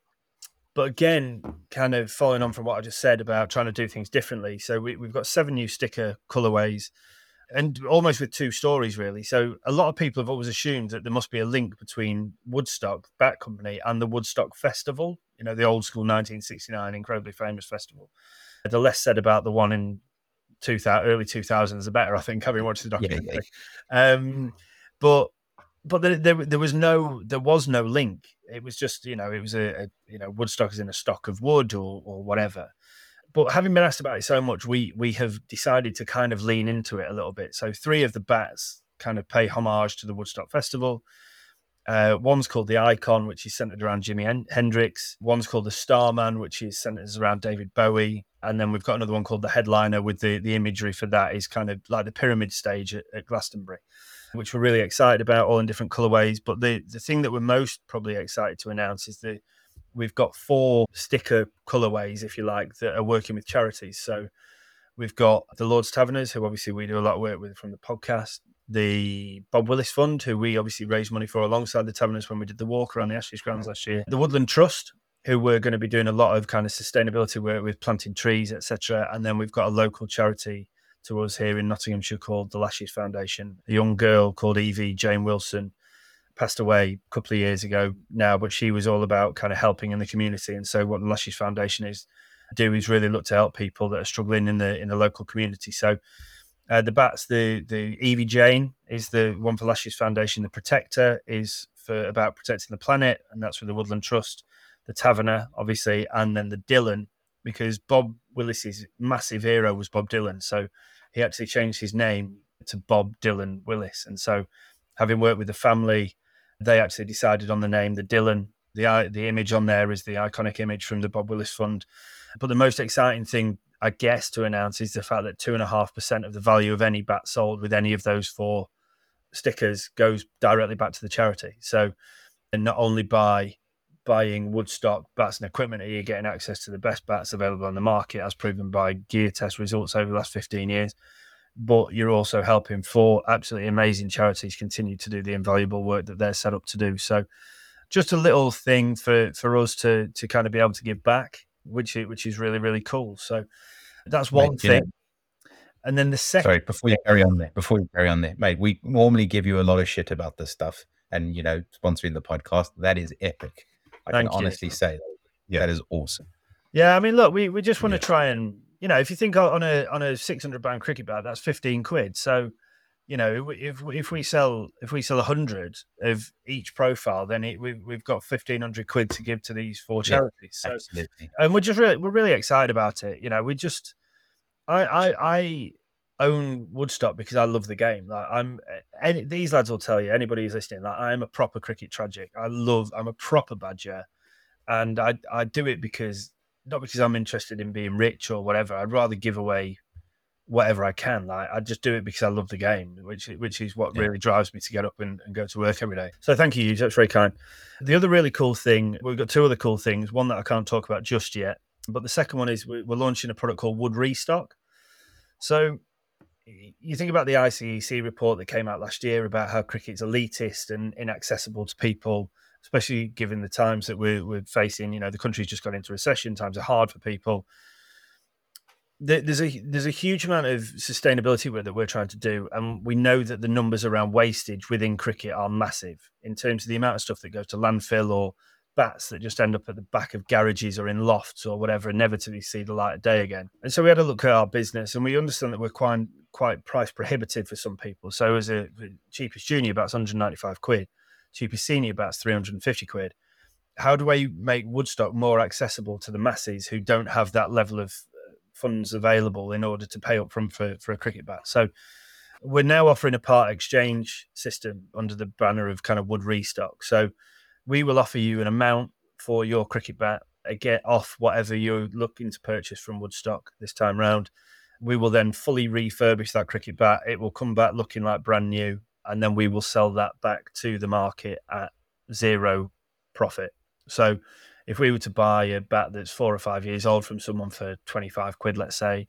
But again, kind of following on from what I just said about trying to do things differently. So we, we've got seven new sticker colorways and almost with two stories really. So a lot of people have always assumed that there must be a link between Woodstock Bat Company and the Woodstock Festival. You know, the old school 1969 incredibly famous festival. The less said about the one in 2000, early 2000s, the better. I think having watched the documentary. Yeah, yeah. Um, but but there, there, there was no there was no link. It was just you know it was a, a you know Woodstock is in a stock of wood or or whatever but having been asked about it so much, we we have decided to kind of lean into it a little bit. So three of the bats kind of pay homage to the Woodstock Festival. Uh, one's called the Icon, which is centered around Jimi Hendrix. One's called the Starman, which is centered around David Bowie. And then we've got another one called the Headliner, with the the imagery for that is kind of like the pyramid stage at, at Glastonbury, which we're really excited about, all in different colorways. But the the thing that we're most probably excited to announce is the we've got four sticker colorways, if you like, that are working with charities. So we've got the Lord's Taverners, who obviously we do a lot of work with from the podcast. The Bob Willis Fund, who we obviously raised money for alongside the Taverners when we did the walk around the Ashes grounds last year. The Woodland Trust, who we're going to be doing a lot of kind of sustainability work with planting trees, etc. And then we've got a local charity to us here in Nottinghamshire called the Lashes Foundation. A young girl called Evie Jane Wilson passed away a couple of years ago now, but she was all about kind of helping in the community. And so what the Lashes Foundation is do is really look to help people that are struggling in the in the local community. So uh, the bats, the the Evie Jane is the one for Lashes Foundation. The Protector is for about protecting the planet, and that's with the Woodland Trust. The Taverner, obviously, and then the Dylan, because Bob Willis's massive hero was Bob Dylan, so he actually changed his name to Bob Dylan Willis. And so, having worked with the family they actually decided on the name, the Dylan. The the image on there is the iconic image from the Bob Willis Fund. But the most exciting thing, I guess, to announce is the fact that two and a half percent of the value of any bat sold with any of those four stickers goes directly back to the charity. So, and not only by buying Woodstock bats and equipment are you getting access to the best bats available on the market, as proven by gear test results over the last 15 years but you're also helping four absolutely amazing charities continue to do the invaluable work that they're set up to do. So, just a little thing for for us to to kind of be able to give back, which which is really really cool. So, that's one mate, thing. and then the second. Sorry, before you carry on there, before you carry on there, mate, we normally give you a lot of shit about this stuff, and you know, sponsoring the podcast that is epic. I Thank can you. honestly say, yeah, that is awesome. Yeah, I mean, look, we, we just want yeah. to try and you know, if you think on a on a six hundred pound cricket bat, that's fifteen quid. So, you know, if if we sell if we sell a hundred of each profile, then it, we've we've got fifteen hundred quid to give to these four charities. Yeah, so, absolutely. and we're just really, we're really excited about it. You know, we just I I I own Woodstock because I love the game. Like I'm any, these lads will tell you anybody who's listening. Like I am a proper cricket tragic. I love. I'm a proper badger, and I I do it because not because I'm interested in being rich or whatever. I'd rather give away whatever I can. Like I just do it because I love the game, which which is what Yeah. really drives me to get up and, and go to work every day. So thank you. That's very kind. The other really cool thing, we've got two other cool things. One that I can't talk about just yet, but the second one is we- we're launching a product called Wood Restock. So you think about the ICEC report that came out last year about how cricket's elitist and inaccessible to people, especially given the times that we're, we're facing. You know, the country's just gone into recession. Times are hard for people. There's a there's a huge amount of sustainability work that we're trying to do, and we know that the numbers around wastage within cricket are massive in terms of the amount of stuff that goes to landfill or bats that just end up at the back of garages or in lofts or whatever, and never to see the light of day again. And so we had a look at our business, and we understand that we're quite quite price prohibitive for some people. So as a cheapest junior bat's 195 quid, cheapest senior bat's 350 quid. How do I make Woodstock more accessible to the masses who don't have that level of uh, funds available in order to pay up front for, for a cricket bat? So we're now offering a part exchange system under the banner of kind of Wood Restock. So we will offer you an amount for your cricket bat, uh, get off whatever you're looking to purchase from Woodstock this time round. We will then fully refurbish that cricket bat. It will come back looking like brand new, and then we will sell that back to the market at zero profit. So if we were to buy a bat that's four or five years old from someone for 25 quid, let's say,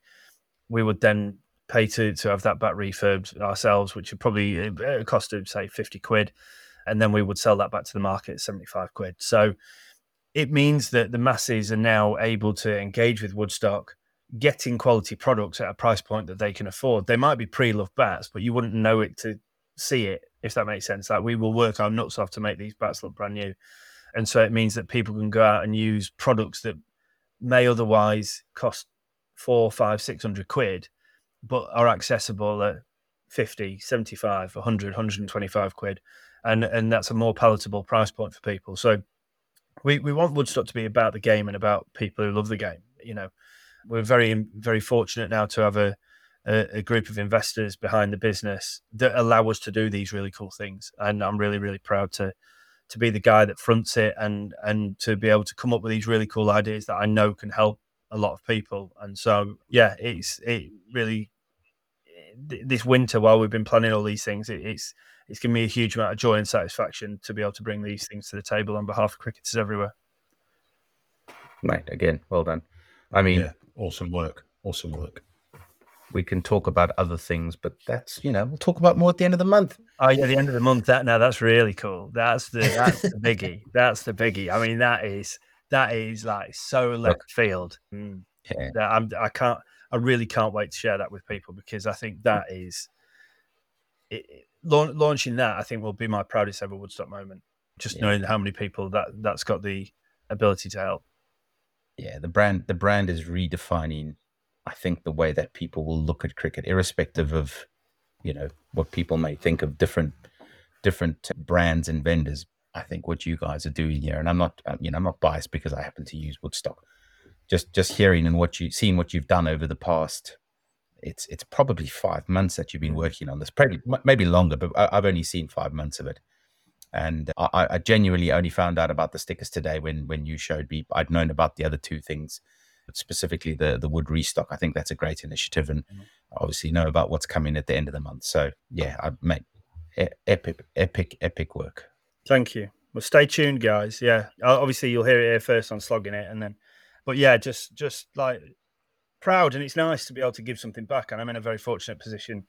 we would then pay to, to have that bat refurbed ourselves, which would probably uh, cost of, say, 50 quid. And then we would sell that back to the market at 75 quid. So it means that the masses are now able to engage with Woodstock, getting quality products at a price point that they can afford. They might be pre-loved bats, but you wouldn't know it to see it, if that makes sense. Like we will work our nuts off to make these bats look brand new. And so it means that people can go out and use products that may otherwise cost four, five, six hundred quid, but are accessible at 50, 75, 100, 125 quid. And, and that's a more palatable price point for people. So we, we want Woodstock to be about the game and about people who love the game. You know, we're very, very fortunate now to have a, a, a group of investors behind the business that allow us to do these really cool things. And I'm really, really proud to, to be the guy that fronts it and and to be able to come up with these really cool ideas that I know can help a lot of people. And so yeah, it's it really th- this winter while we've been planning all these things, it, it's it's given me a huge amount of joy and satisfaction to be able to bring these things to the table on behalf of cricketers everywhere. Right. Again, well done. I mean, Yeah, awesome work. Awesome work. we can talk about other things, but that's you know we'll talk about more at the end of the month. Oh yeah, the end of the month. That now that's really cool. That's the that's the biggie. [LAUGHS] That's the biggie. I mean, that is that is like so left field. Mm. Yeah. that I'm, I can't, I really can't wait to share that with people because I think that is it, laun- launching that. I think will be my proudest ever Woodstock moment. Just Yeah. knowing how many people that that's got the ability to help. yeah the brand the brand is redefining i think the way that people will look at cricket irrespective of you know what people may think of different different brands and vendors i think what you guys are doing here and i'm not uh, you know i'm not biased because i happen to use woodstock just just hearing and what you seeing what you've done over the past it's it's probably five months that you've been mm. working on this probably maybe longer but I, i've only seen five months of it and I, I- I genuinely only found out about the stickers today when when you showed me. I'd known about the other two things, specifically the the wood restock. I think that's a great initiative, and mm-hmm. obviously know about what's coming at the end of the month. So yeah, I mate, e- epic, epic, epic work. Thank you. Well, stay tuned, guys. Yeah, obviously you'll hear it here first on slogging it, and then, but yeah, just just like proud, and it's nice to be able to give something back. And I'm in a very fortunate position.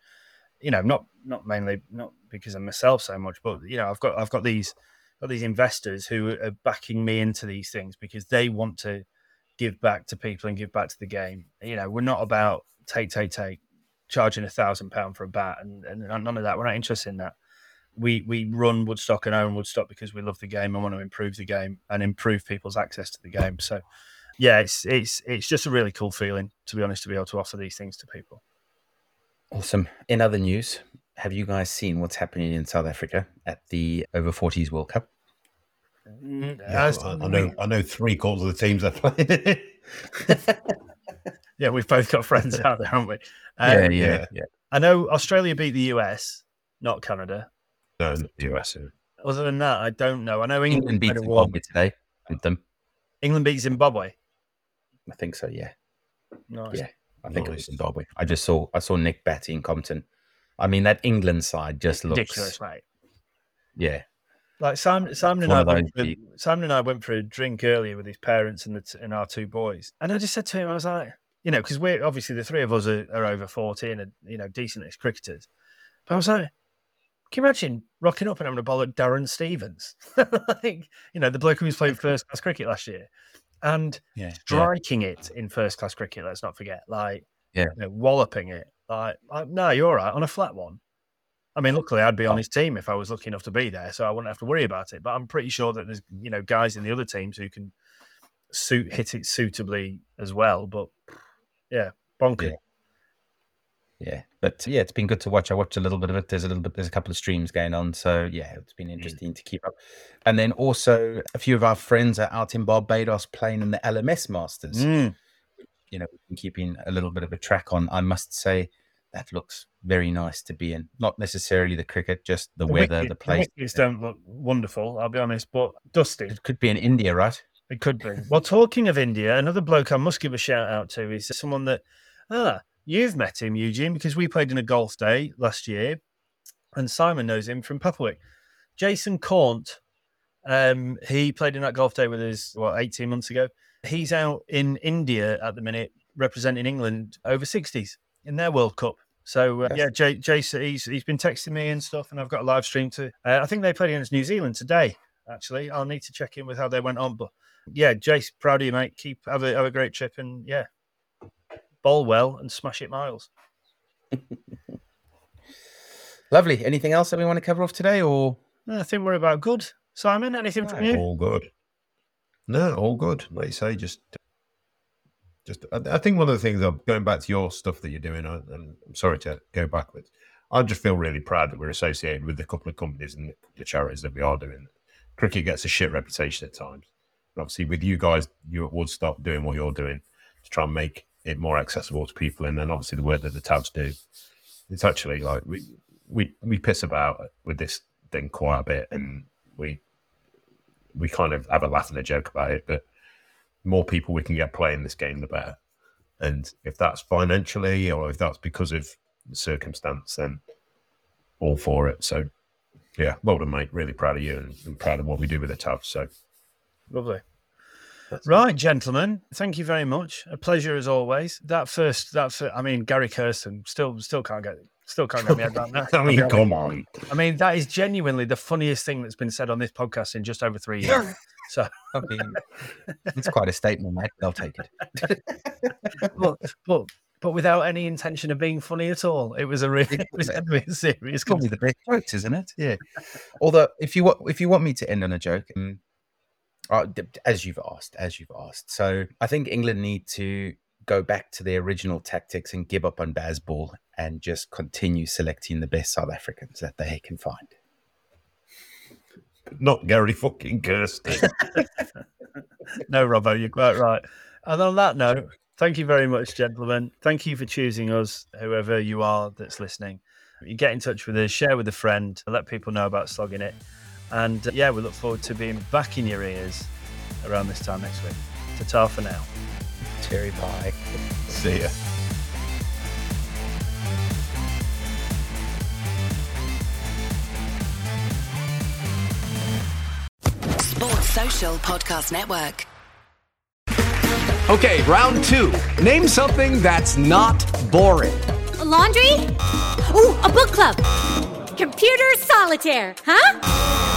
You know, not not mainly not because of myself so much, but you know, I've got I've got these got these investors who are backing me into these things because they want to give back to people and give back to the game. You know, we're not about take take take charging a thousand pound for a bat and, and none of that. We're not interested in that we we run Woodstock and own Woodstock because we love the game and want to improve the game and improve people's access to the game. So, yeah, it's it's it's just a really cool feeling to be honest to be able to offer these things to people. Awesome. In other news, have you guys seen what's happening in South Africa at the over 40s World Cup? Mm, Yeah, I, I know. I know three quarters of the teams that play. [LAUGHS] Yeah, we've both got friends out there, haven't we? Uh, yeah. yeah. I know Australia beat the US, not Canada. no, not the US. Other than that, I don't know. I know England, England beat played a war- Zimbabwe today with them. England beat Zimbabwe. I think so. Yeah, Nice. yeah. I think it was Zimbabwe. I just saw I saw Nick Batty in Compton. I mean, that England side just looks Ridiculous, mate. Yeah, Like Simon, Simon and I went for, Simon and I went for a drink earlier with his parents and the t- and our two boys, and I just said to him, I was like, you know, because we're obviously the three of us are, are over forty and are, you know decent as cricketers, but I was like, can you imagine rocking up and having a ball at Darren Stevens, [LAUGHS] like you know the bloke who was playing [LAUGHS] first class cricket last year, and yeah, striking it in first class cricket. Let's not forget, like Yeah. you know, walloping it. Like, like, no, you're all right on a flat one. I mean, luckily, I'd be on oh. his team if I was lucky enough to be there, so I wouldn't have to worry about it. But I'm pretty sure that there's you know guys in the other teams who can suit hit it suitably as well. But yeah, bonkers. Yeah. Yeah. But yeah, it's been good to watch. I watched a little bit of it. There's a little bit. There's a couple of streams going on, so yeah, it's been interesting to keep up. And then also a few of our friends are out in Barbados playing in the LMS Masters. Mm. you know, we've been keeping a little bit of a track on. I must say that looks very nice to be in. Not necessarily the cricket, just the, weather, wicket- the place. wickets don't look wonderful, I'll be honest, but dusty. It could be in India, right? It could be. Well, talking of India, another bloke I must give a shout out to is someone that, ah, you've met him, Eugene, because we played in a golf day last year, and Simon knows him from Papplewick. Jason Cornt, um, he played in that golf day with us, what, 18 months ago. He's out in India at the minute representing England over 60s in their World Cup. So uh, yeah, J- Jason, he's he's been texting me and stuff, and I've got a live stream to. Uh, I think they played against New Zealand today. Actually, I'll need to check in with how they went on, but yeah, Jace, proud of you, mate. Keep have a have a great trip, and yeah, bowl well and smash it miles. [LAUGHS] Lovely. Anything else that we want to cover off today, or I think we're about good. Simon, anything from you? All good. No, all good. Like you say, just, just. I, I think one of the things, of going back to your stuff that you're doing, I- and I'm sorry to go backwards. I just feel really proud that we're associated with a couple of companies and the charities that we are doing. Cricket gets a shit reputation at times. But obviously, with you guys, you at Woodstock doing what you're doing to try and make it more accessible to people, and then obviously the work that the tabs do. It's actually like we we we piss about with this thing quite a bit, and we we kind of have a laugh and a joke about it. But more people we can get playing this game, the better. And if that's financially or if that's because of circumstance, then all for it. So, yeah, well done, mate. Really proud of you and, and proud of what we do with the tab. So, Lovely. Right, gentlemen. Thank you very much. A pleasure as always. That first, that fir- I mean, Gary Kirsten still, still can't get, still can't get me around [LAUGHS] that. I mean, come on. I mean, that is genuinely the funniest thing that's been said on this podcast in just over three years. [LAUGHS] So, I mean, it's quite a statement, mate. I'll take it. [LAUGHS] but, but, but without any intention of being funny at all. It was a really, it was a really serious. It's probably the best jokes, isn't it? Yeah. Although, if you want, if you want me to end on a joke, um, uh, as you've asked, as you've asked, so I think England need to go back to their original tactics and give up on Bazball and just continue selecting the best South Africans that they can find. Not Gary fucking Kirsty. [LAUGHS] [LAUGHS] No, Robbo, you're quite right. And on that note, thank you very much, gentlemen. Thank you for choosing us, whoever you are that's listening. You get in touch with us, share with a friend, let people know about slogging it. And uh, yeah, we look forward to being back in your ears around this time next week. Ta ta for now. Terry Pie. See ya. Sports Social Podcast Network. Okay, round two. Name something that's not boring. A laundry? Ooh, a book club. Computer solitaire, huh?